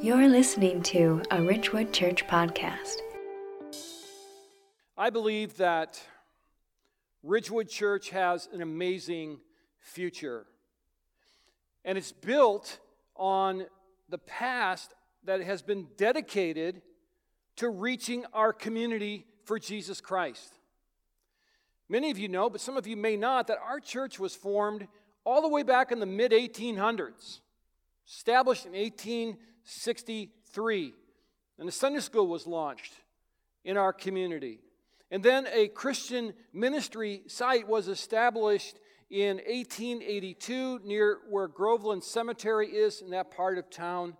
You're listening to a Ridgewood Church podcast. I believe that Ridgewood Church has an amazing future. And it's built on the past that has been dedicated to reaching our community for Jesus Christ. Many of you know, but some of you may not, that our church was formed all the way back in the mid 1800s, established in 1863. And a Sunday school was launched in our community. And then a Christian ministry site was established in 1882 near where Groveland Cemetery is in that part of town.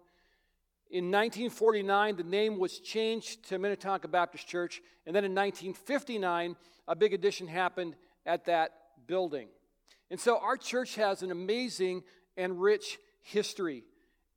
In 1949, the name was changed to Minnetonka Baptist Church. And then in 1959, a big addition happened at that building. And so our church has an amazing and rich history.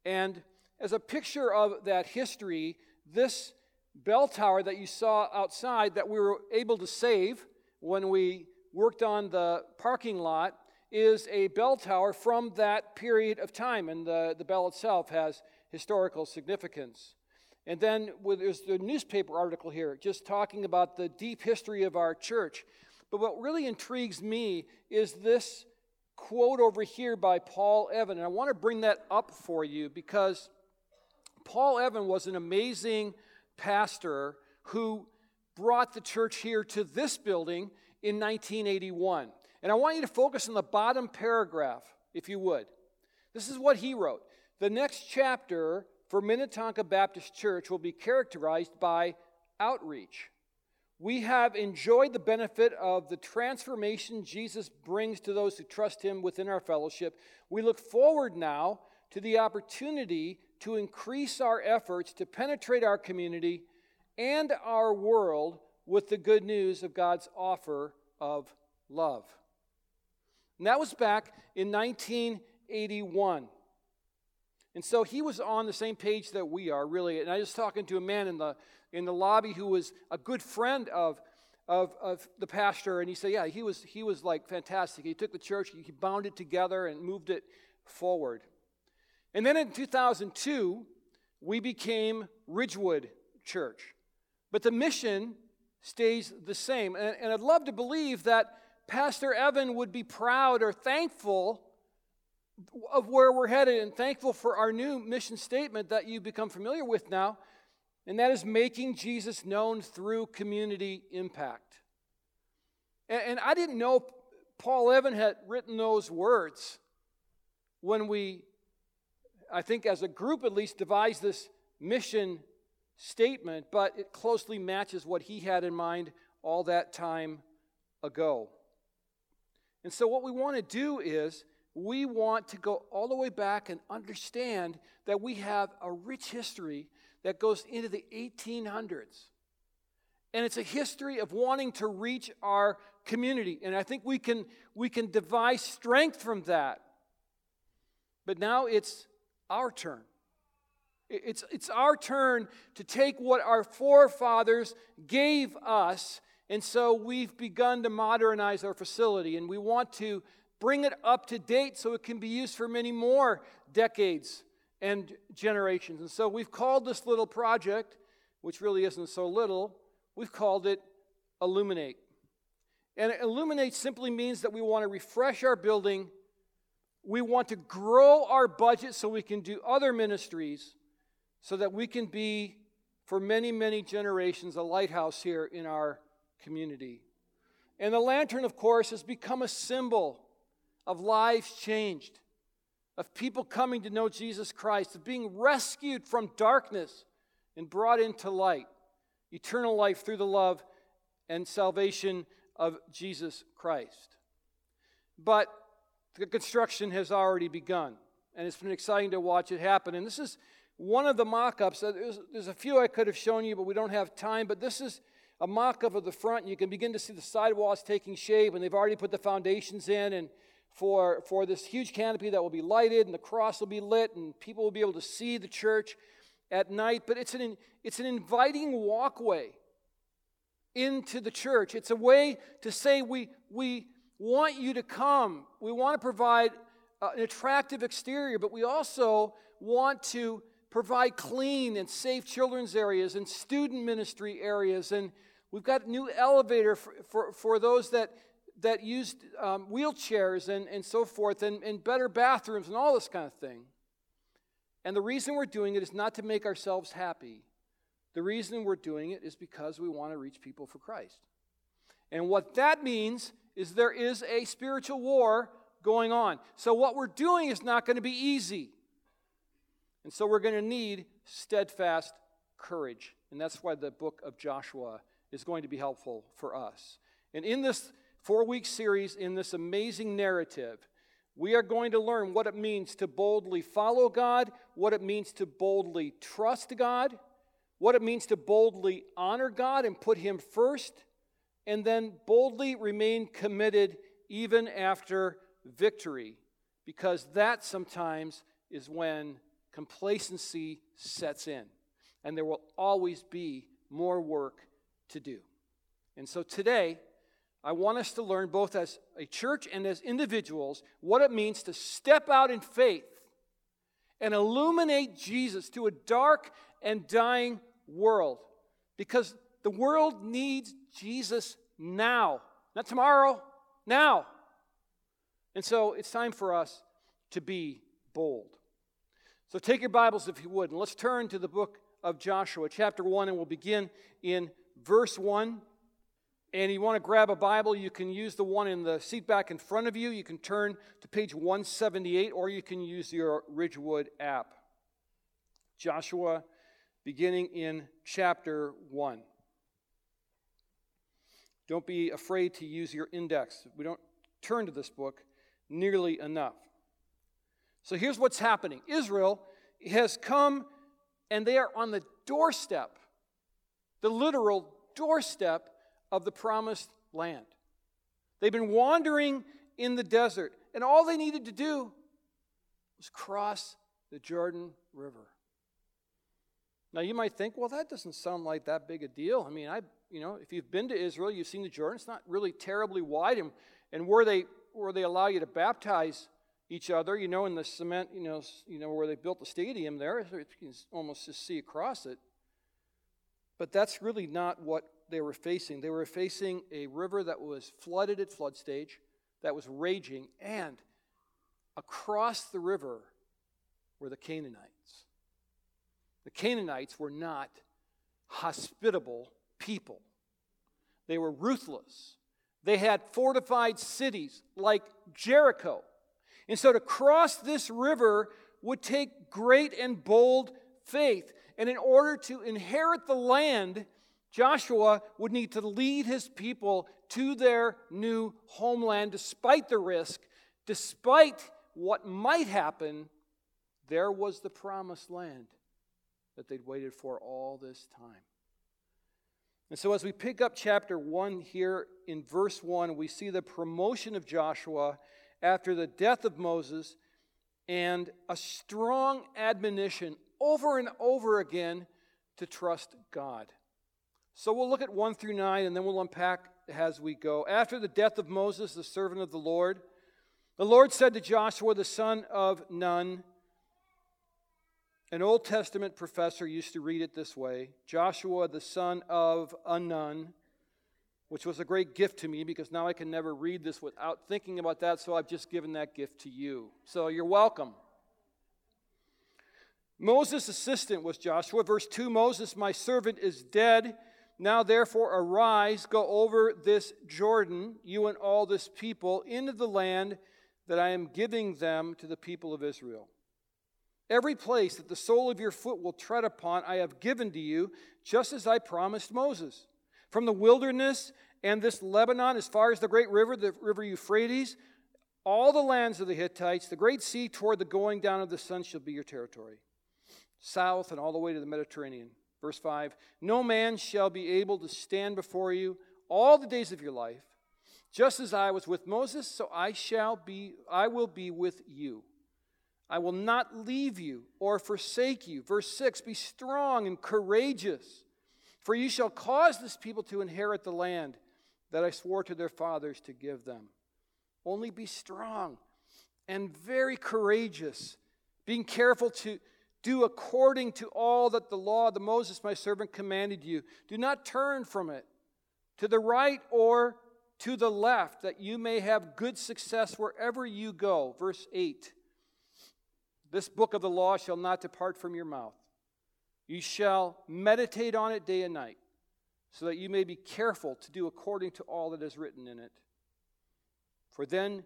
And as a picture of that history, this bell tower that you saw outside that we were able to save when we worked on the parking lot is a bell tower from that period of time, and the, the bell itself has historical significance. And then there's the newspaper article here just talking about the deep history of our church. But what really intrigues me is this quote over here by Paul Evan. And I want to bring that up for you because Paul Evan was an amazing pastor who brought the church here to this building in 1981. And I want you to focus on the bottom paragraph, if you would. This is what he wrote. The next chapter for Minnetonka Baptist Church will be characterized by outreach. We have enjoyed the benefit of the transformation Jesus brings to those who trust him within our fellowship. We look forward now to the opportunity to increase our efforts to penetrate our community and our world with the good news of God's offer of love. And that was back in 1981. And so he was on the same page that we are, really. And I was talking to a man in the, in the lobby who was a good friend of, of, of the pastor, and he said, Yeah, he was, he was like fantastic. He took the church, he bound it together and moved it forward. And then in 2002, we became Ridgewood Church. But the mission stays the same. And, and I'd love to believe that Pastor Evan would be proud or thankful of where we're headed and thankful for our new mission statement that you've become familiar with now, and that is making Jesus known through community impact. And, and I didn't know Paul Evan had written those words when we, I think as a group at least, devised this mission statement, but it closely matches what he had in mind all that time ago. And so, what we want to do is we want to go all the way back and understand that we have a rich history that goes into the 1800s. And it's a history of wanting to reach our community. And I think we can, we can devise strength from that. But now it's our turn. It's, it's our turn to take what our forefathers gave us. And so we've begun to modernize our facility. And we want to bring it up to date so it can be used for many more decades and generations. And so we've called this little project, which really isn't so little, we've called it Illuminate. And Illuminate simply means that we want to refresh our building, we want to grow our budget so we can do other ministries, so that we can be, for many, many generations, a lighthouse here in our community. And the lantern, of course, has become a symbol of lives changed, of people coming to know Jesus Christ, of being rescued from darkness and brought into light, eternal life through the love and salvation of Jesus Christ. But the construction has already begun, and it's been exciting to watch it happen. And this is one of the mock ups. There's, a few I could have shown you, but we don't have time. But this is a mock up of the front, you can begin to see the sidewalls taking shape, and they've already put the foundations in. And for, for this huge canopy that will be lighted and the cross will be lit and people will be able to see the church at night. But it's an, it's an inviting walkway into the church. It's a way to say, we, we want you to come. We want to provide uh, an attractive exterior, but we also want to provide clean and safe children's areas and student ministry areas. And we've got a new elevator for, for, for those that, that used um, wheelchairs and, and so forth, and, and better bathrooms and all this kind of thing. And the reason we're doing it is not to make ourselves happy. The reason we're doing it is because we want to reach people for Christ. And what that means is there is a spiritual war going on. So what we're doing is not going to be easy. And so we're going to need steadfast courage. And that's why the book of Joshua is going to be helpful for us. And in this four week series, in this amazing narrative, we are going to learn what it means to boldly follow God, what it means to boldly trust God, what it means to boldly honor God and put Him first, and then boldly remain committed even after victory, because that sometimes is when complacency sets in, and there will always be more work to do. And so today, I want us to learn, both as a church and as individuals, what it means to step out in faith and illuminate Jesus to a dark and dying world. Because the world needs Jesus now, not tomorrow, now. And so it's time for us to be bold. So take your Bibles, if you would, and let's turn to the book of Joshua, chapter 1, and we'll begin in verse 1. And you want to grab a Bible, you can use the one in the seat back in front of you. You can turn to page 178, or you can use your Ridgewood app. Joshua, beginning in chapter 1. Don't be afraid to use your index. We don't turn to this book nearly enough. So here's what's happening Israel has come and they are on the doorstep, the literal doorstep of the promised land. They've been wandering in the desert, and all they needed to do was cross the Jordan River. Now you might think, well, that doesn't sound like that big a deal. I mean, I, you know, if you've been to Israel, you've seen the Jordan. It's not really terribly wide, and, and where they where they allow you to baptize each other. You know, in the cement, you know, you know where they built the stadium there, you can almost just see across it. But that's really not what they were facing. They were facing a river that was flooded at flood stage, that was raging, and across the river were the Canaanites. The Canaanites were not hospitable people. They were ruthless. They had fortified cities like Jericho. And so to cross this river would take great and bold faith. And in order to inherit the land, Joshua would need to lead his people to their new homeland despite the risk, despite what might happen. There was the promised land that they'd waited for all this time. And so, as we pick up chapter 1 here in verse 1, we see the promotion of Joshua after the death of Moses and a strong admonition over and over again to trust God. So, we'll look at 1 through 9 and then we'll unpack as we go. After the death of Moses, the servant of the Lord, the Lord said to Joshua, the son of Nun, an Old Testament professor used to read it this way Joshua, the son of a nun, which was a great gift to me because now I can never read this without thinking about that, so I've just given that gift to you. So you're welcome. Moses' assistant was Joshua. Verse 2 Moses, my servant, is dead. Now, therefore, arise, go over this Jordan, you and all this people, into the land that I am giving them to the people of Israel. Every place that the sole of your foot will tread upon, I have given to you, just as I promised Moses. From the wilderness and this Lebanon, as far as the great river, the river Euphrates, all the lands of the Hittites, the great sea toward the going down of the sun shall be your territory. South and all the way to the Mediterranean. Verse 5 No man shall be able to stand before you all the days of your life. Just as I was with Moses, so I shall be, I will be with you. I will not leave you or forsake you. Verse 6 Be strong and courageous, for you shall cause this people to inherit the land that I swore to their fathers to give them. Only be strong and very courageous, being careful to, do according to all that the law the Moses my servant commanded you. Do not turn from it to the right or to the left, that you may have good success wherever you go. Verse 8 This book of the law shall not depart from your mouth. You shall meditate on it day and night, so that you may be careful to do according to all that is written in it. For then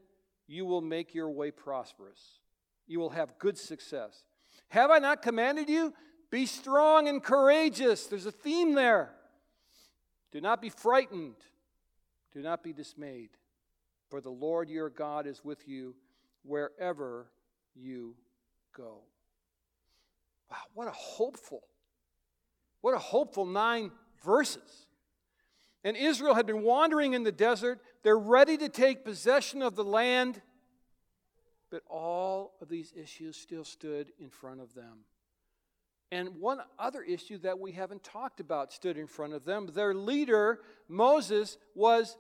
you will make your way prosperous. You will have good success. Have I not commanded you? Be strong and courageous. There's a theme there. Do not be frightened. Do not be dismayed. For the Lord your God is with you wherever you go. Wow, what a hopeful, what a hopeful nine verses. And Israel had been wandering in the desert. They're ready to take possession of the land. But all of these issues still stood in front of them. And one other issue that we haven't talked about stood in front of them. Their leader, Moses, was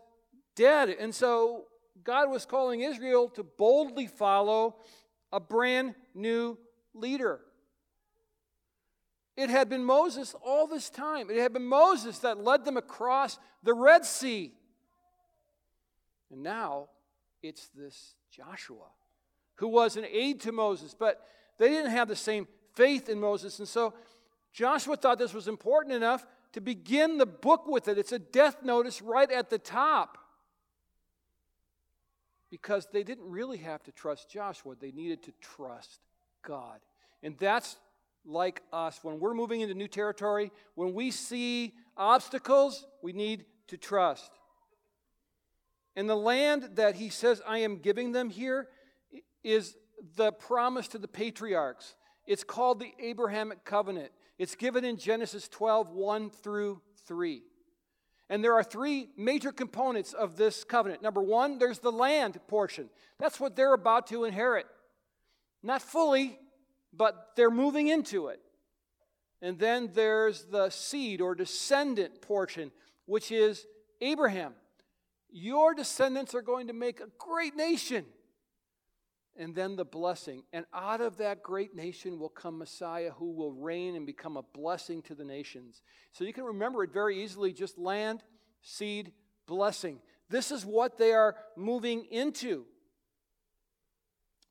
dead. And so God was calling Israel to boldly follow a brand new leader. It had been Moses all this time. It had been Moses that led them across the Red Sea. And now it's this Joshua who was an aide to Moses, but they didn't have the same faith in Moses. And so Joshua thought this was important enough to begin the book with it. It's a death notice right at the top. Because they didn't really have to trust Joshua, they needed to trust God. And that's like us. When we're moving into new territory, when we see obstacles, we need to trust. And the land that he says, I am giving them here, is the promise to the patriarchs. It's called the Abrahamic covenant. It's given in Genesis 12, 1 through 3. And there are three major components of this covenant. Number one, there's the land portion. That's what they're about to inherit. Not fully, but they're moving into it. And then there's the seed or descendant portion, which is Abraham. Your descendants are going to make a great nation and then the blessing. And out of that great nation will come Messiah who will reign and become a blessing to the nations. So you can remember it very easily just land, seed, blessing. This is what they are moving into.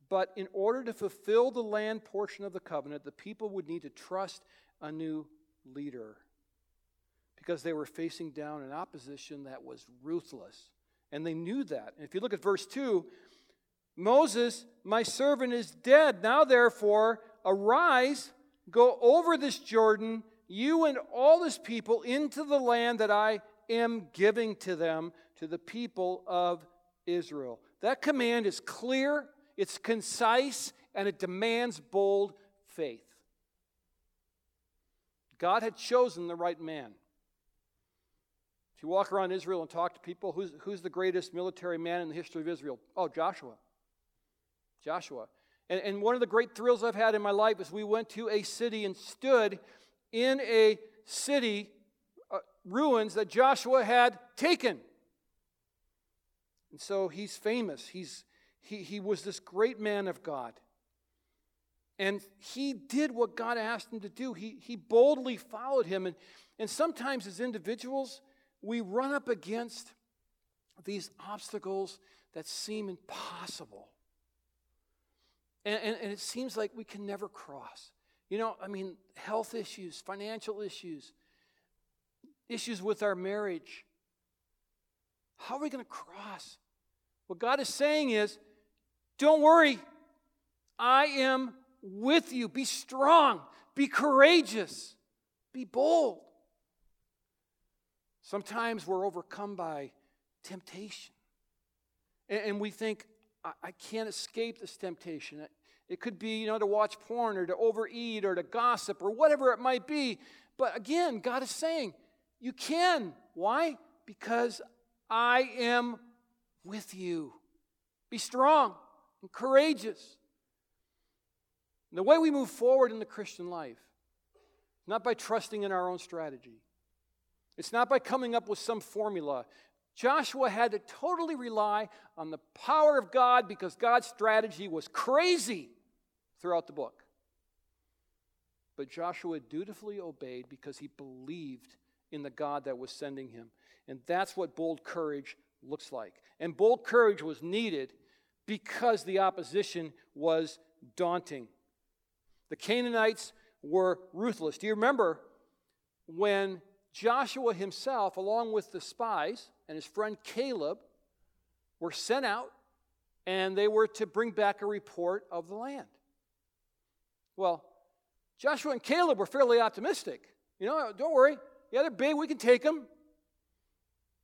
But in order to fulfill the land portion of the covenant, the people would need to trust a new leader because they were facing down an opposition that was ruthless. And they knew that. And if you look at verse 2, Moses, my servant, is dead. Now, therefore, arise, go over this Jordan, you and all this people, into the land that I am giving to them, to the people of Israel. That command is clear, it's concise, and it demands bold faith. God had chosen the right man. If you walk around Israel and talk to people, who's, who's the greatest military man in the history of Israel? Oh, Joshua. Joshua. And, and one of the great thrills I've had in my life is we went to a city and stood in a city uh, ruins that Joshua had taken. And so he's famous. He's, he, he was this great man of God. And he did what God asked him to do. He, he boldly followed him. And, and sometimes, as individuals, we run up against these obstacles that seem impossible. And, and, and, it seems like we can never cross. You know, I mean, health issues, financial issues, issues with our marriage. How are we going to cross? What God is saying is, don't worry. I am with you. Be strong. Be courageous. Be bold. Sometimes we're overcome by temptation. And, and we think, I, can't escape this temptation. It could be, you know, to watch porn or to overeat or to gossip or whatever it might be. But again, God is saying, you can. Why? Because I am with you. Be strong and courageous. And the way we move forward in the Christian life, not by trusting in our own strategy. It's not by coming up with some formula. Joshua had to totally rely on the power of God because God's strategy was crazy throughout the book. But Joshua dutifully obeyed because he believed in the God that was sending him. And that's what bold courage looks like. And bold courage was needed because the opposition was daunting. The Canaanites were ruthless. Do you remember when Joshua himself, along with the spies and his friend Caleb, were sent out and they were to bring back a report of the land? Well, Joshua and Caleb were fairly optimistic. You know, don't worry. Yeah, they're big. We can take them.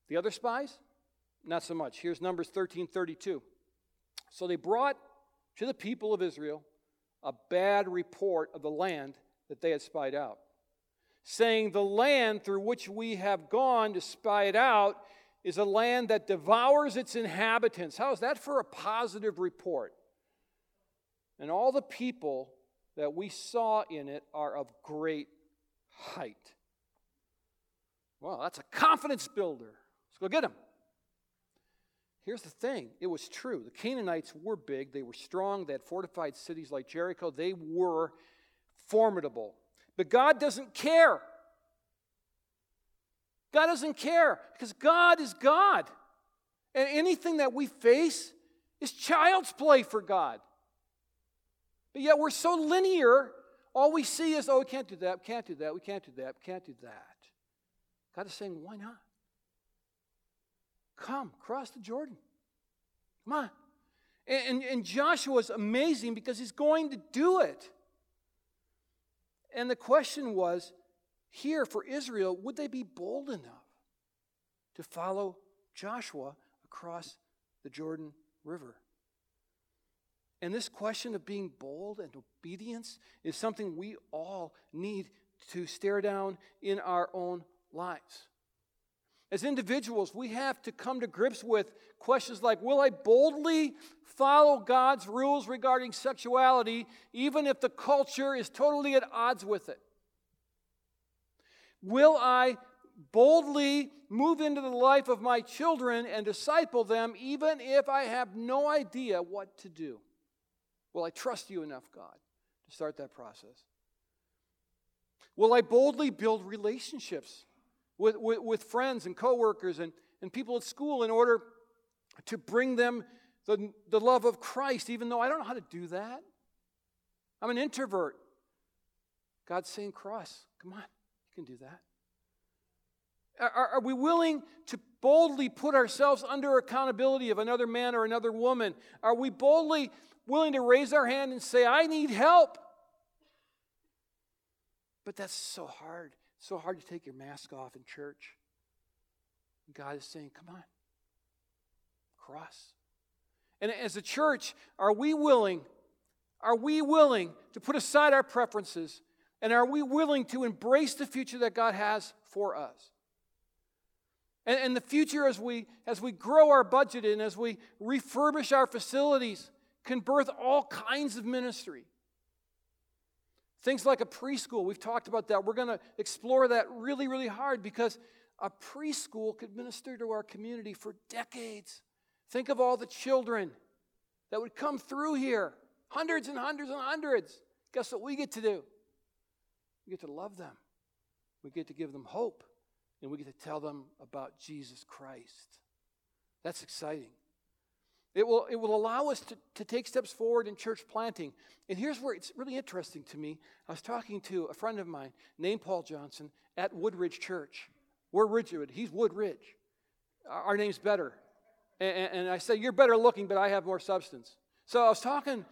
The other spies, not so much. Here's Numbers 13 32. So they brought to the people of Israel a bad report of the land that they had spied out, saying, The land through which we have gone to spy it out is a land that devours its inhabitants. How is that for a positive report? And all the people that we saw in it are of great height. Well, that's a confidence builder. Let's go get them. Here's the thing it was true. The Canaanites were big, they were strong, they had fortified cities like Jericho, they were formidable. But God doesn't care. God doesn't care because God is God. And anything that we face is child's play for God. But yet we're so linear, all we see is, oh, we can't do that, we can't do that, we can't do that, we can't do that. God is saying, why not? Come, cross the Jordan. Come on. And, and, and Joshua is amazing because he's going to do it. And the question was here for Israel, would they be bold enough to follow Joshua across the Jordan River? And this question of being bold and obedience is something we all need to stare down in our own lives. As individuals, we have to come to grips with questions like Will I boldly follow God's rules regarding sexuality, even if the culture is totally at odds with it? Will I boldly move into the life of my children and disciple them, even if I have no idea what to do? Will I trust you enough, God, to start that process? Will I boldly build relationships with, with, with friends and coworkers and, and people at school in order to bring them the, the love of Christ, even though I don't know how to do that? I'm an introvert. God's saying, Cross, come on, can do that. Are, are, we willing to boldly put ourselves under accountability of another man or another woman? Are we boldly willing to raise our hand and say, I need help? But that's so hard. so hard to take your mask off in church. God is saying, Come on, cross. And as a church, are we willing? Are we willing to put aside our preferences? And are we willing to embrace the future that God has for us? And, and the future as we as we grow our budget and as we refurbish our facilities can birth all kinds of ministry. Things like a preschool, we've talked about that. We're going to explore that really, really hard because a preschool could minister to our community for decades. Think of all the children that would come through here hundreds and hundreds and hundreds. Guess what we get to do? We get to love them, we get to give them hope, and we get to tell them about Jesus Christ. That's exciting. It will, it will allow us to, to take steps forward in church planting. And here's where it's really interesting to me. I was talking to a friend of mine named Paul Johnson at Woodridge Church. We're Ridgewood, he's Woodridge. Our name's better. And, and I said, You're better looking, but I have more substance. So I was talking,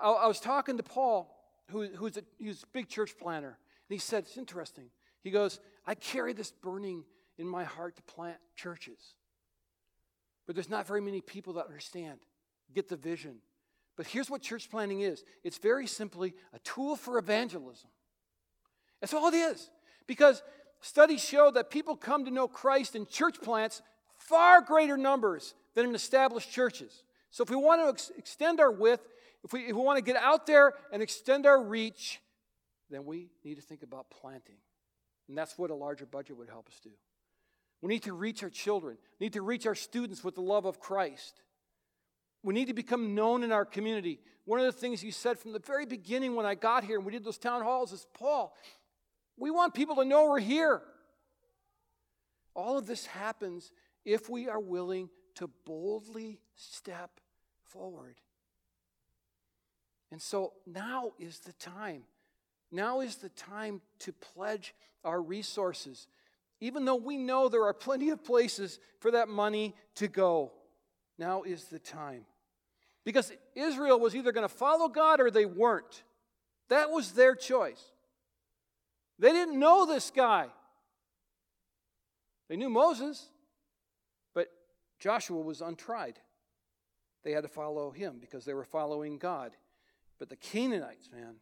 I, I was talking to Paul, who, who's, a, who's a big church planter. And he said, It's interesting. He goes, I carry this burning in my heart to plant churches. But there's not very many people that understand, get the vision. But here's what church planting is it's very simply a tool for evangelism. That's all it is. Because studies show that people come to know Christ in church plants far greater numbers than in established churches. So if we want to ex- extend our width, if we, if we want to get out there and extend our reach, then we need to think about planting. And that's what a larger budget would help us do. We need to reach our children, we need to reach our students with the love of Christ. We need to become known in our community. One of the things you said from the very beginning when I got here and we did those town halls is Paul, we want people to know we're here. All of this happens if we are willing to boldly step forward. And so now is the time. Now is the time to pledge our resources, even though we know there are plenty of places for that money to go. Now is the time. Because Israel was either going to follow God or they weren't. That was their choice. They didn't know this guy. They knew Moses, but Joshua was untried. They had to follow him because they were following God. But the Canaanites, man,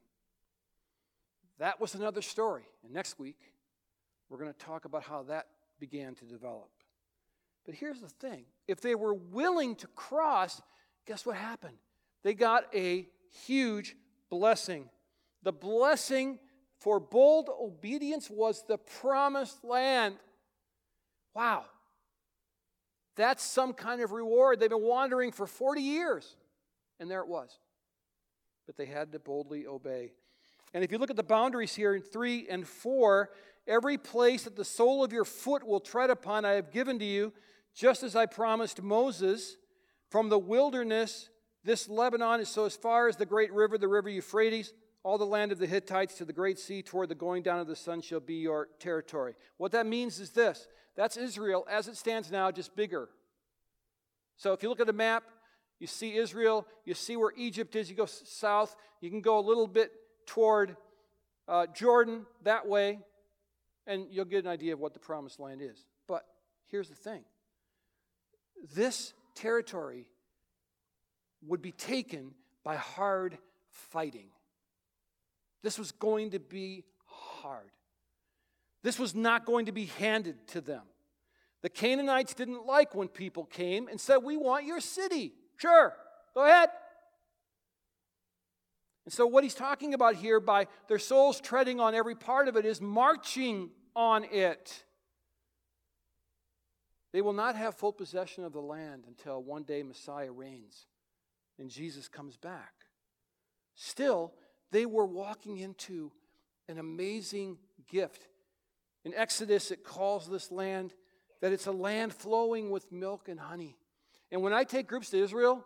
that was another story. And next week, we're going to talk about how that began to develop. But here's the thing if they were willing to cross, guess what happened? They got a huge blessing. The blessing for bold obedience was the promised land. Wow. That's some kind of reward. They've been wandering for 40 years, and there it was. But they had to boldly obey. And if you look at the boundaries here in 3 and 4, every place that the sole of your foot will tread upon, I have given to you, just as I promised Moses, from the wilderness, this Lebanon is so as far as the great river, the river Euphrates, all the land of the Hittites to the great sea toward the going down of the sun shall be your territory. What that means is this that's Israel as it stands now, just bigger. So if you look at the map, you see Israel, you see where Egypt is, you go south, you can go a little bit toward uh, Jordan that way, and you'll get an idea of what the promised land is. But here's the thing this territory would be taken by hard fighting. This was going to be hard. This was not going to be handed to them. The Canaanites didn't like when people came and said, We want your city. Sure, go ahead. And so, what he's talking about here by their souls treading on every part of it is marching on it. They will not have full possession of the land until one day Messiah reigns and Jesus comes back. Still, they were walking into an amazing gift. In Exodus, it calls this land that it's a land flowing with milk and honey. And when I take groups to Israel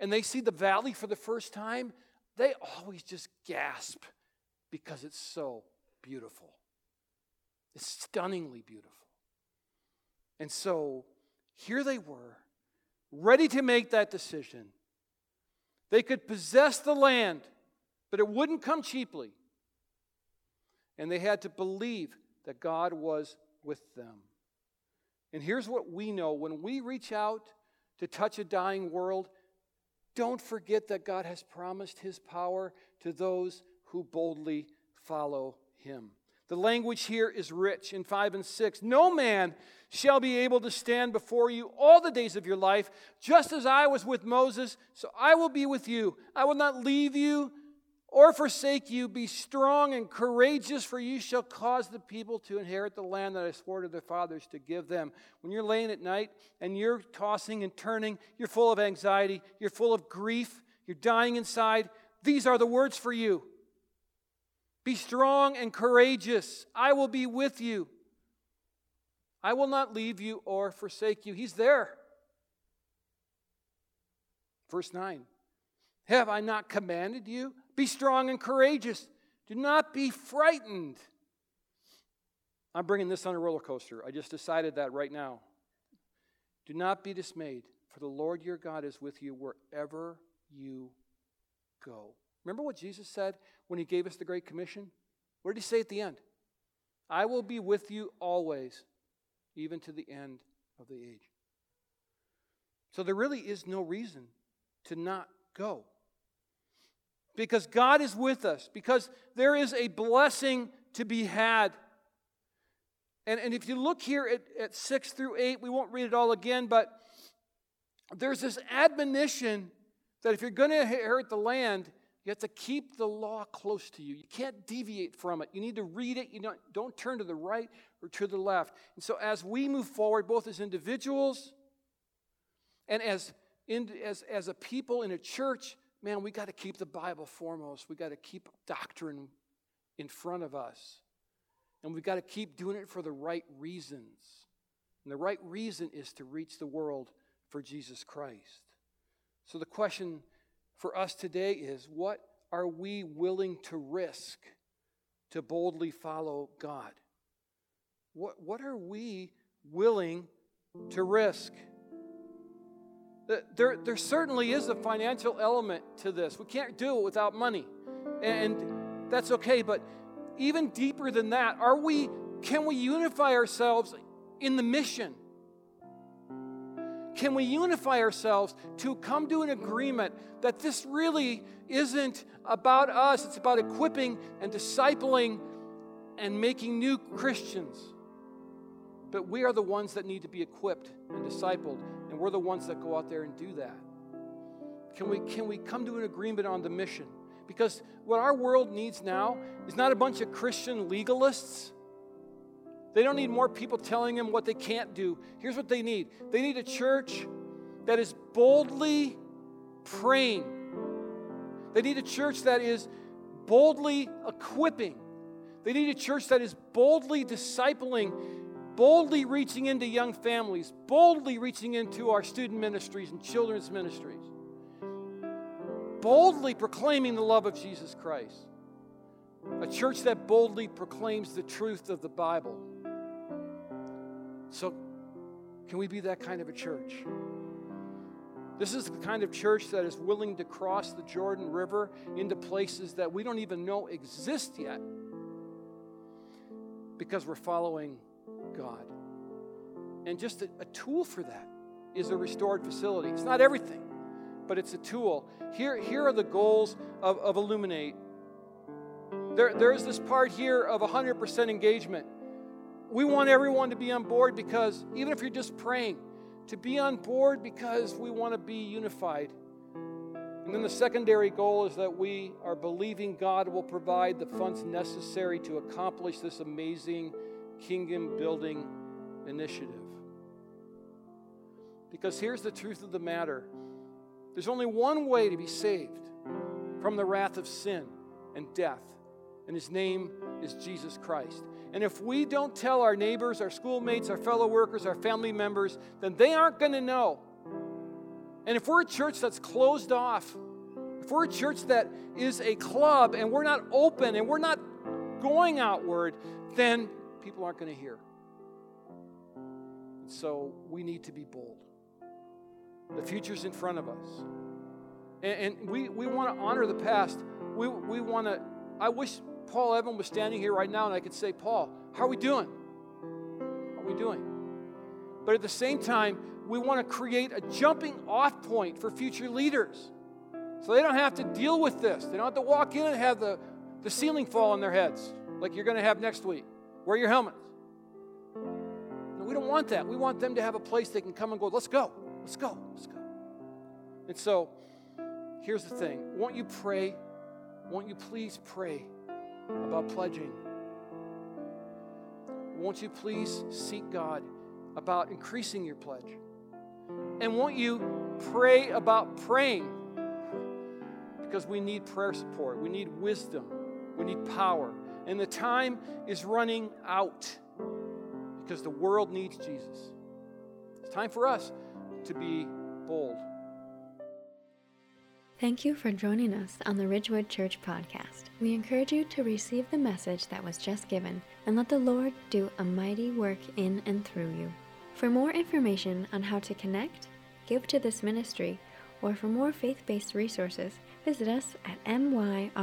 and they see the valley for the first time, they always just gasp because it's so beautiful. It's stunningly beautiful. And so here they were, ready to make that decision. They could possess the land, but it wouldn't come cheaply. And they had to believe that God was with them. And here's what we know when we reach out to touch a dying world, don't forget that God has promised his power to those who boldly follow him. The language here is rich in 5 and 6. No man shall be able to stand before you all the days of your life, just as I was with Moses, so I will be with you. I will not leave you or forsake you. Be strong and courageous, for you shall cause the people to inherit the land that I swore to their fathers to give them. When you're laying at night and you're tossing and turning, you're full of anxiety, you're full of grief, you're dying inside, these are the words for you. Be strong and courageous. I will be with you. I will not leave you or forsake you. He's there. Verse 9 Have I not commanded you? Be strong and courageous. Do not be frightened. I'm bringing this on a roller coaster. I just decided that right now. Do not be dismayed, for the Lord your God is with you wherever you go. Remember what Jesus said when he gave us the Great Commission? What did he say at the end? I will be with you always, even to the end of the age. So there really is no reason to not go. Because God is with us, because there is a blessing to be had. And, and if you look here at, at 6 through 8, we won't read it all again, but there's this admonition that if you're going to inherit the land, you have to keep the law close to you. You can't deviate from it. You need to read it. You don't, don't turn to the right or to the left. And so, as we move forward, both as individuals and as in, as, as a people in a church, man, we got to keep the Bible foremost. We got to keep doctrine in front of us. And we've got to keep doing it for the right reasons. And the right reason is to reach the world for Jesus Christ. So the question for us today is what are we willing to risk to boldly follow God? What, what are we willing to risk? There, there certainly is a financial element to this. We can't do it without money. And that's okay, but even deeper than that, are we can we unify ourselves in the mission? Can we unify ourselves to come to an agreement that this really isn't about us, it's about equipping and discipling and making new Christians? But we are the ones that need to be equipped and discipled, and we're the ones that go out there and do that. Can we, can we come to an agreement on the mission? Because what our world needs now is not a bunch of Christian legalists. They don't need more people telling them what they can't do. Here's what they need they need a church that is boldly praying, they need a church that is boldly equipping, they need a church that is boldly discipling boldly reaching into young families, boldly reaching into our student ministries and children's ministries, boldly proclaiming the love of Jesus Christ. A church that boldly proclaims the truth of the Bible. So, can we be that kind of a church? This is the kind of church that is willing to cross the Jordan River into places that we don't even know exist yet because we're following God. And just a, a tool for that is a restored facility. It's not everything, but it's a tool. Here, here are the goals of, of Illuminate. There, there's this part here of 100% engagement. We want everyone to be on board because, even if you're just praying, to be on board because we want to be unified. And then the secondary goal is that we are believing God will provide the funds necessary to accomplish this amazing kingdom building initiative. Because here's the truth of the matter there's only one way to be saved from the wrath of sin and death, and his name is Jesus Christ. And if we don't tell our neighbors, our schoolmates, our fellow workers, our family members, then they aren't going to know. And if we're a church that's closed off, if we're a church that is a club and we're not open and we're not going outward, then people aren't going to hear. So we need to be bold. The future's in front of us. And, and we, we want to honor the past. We, we want to, I wish Paul Evan was standing here right now and I could say, Paul, how are we doing? How are we doing? But at the same time, we want to create a jumping off point for future leaders. So they don't have to deal with this. They don't have to walk in and have the, the ceiling fall on their heads like you're going to have next week. Wear your helmets. No, we don't want that. We want them to have a place they can come and go, let's go, let's go, let's go. And so, here's the thing won't you pray? Won't you please pray about pledging? Won't you please seek God about increasing your pledge? And won't you pray about praying? Because we need prayer support, we need wisdom, we need power and the time is running out because the world needs Jesus. It's time for us to be bold. Thank you for joining us on the Ridgewood Church podcast. We encourage you to receive the message that was just given and let the Lord do a mighty work in and through you. For more information on how to connect, give to this ministry, or for more faith based resources, visit us at myrwc.org.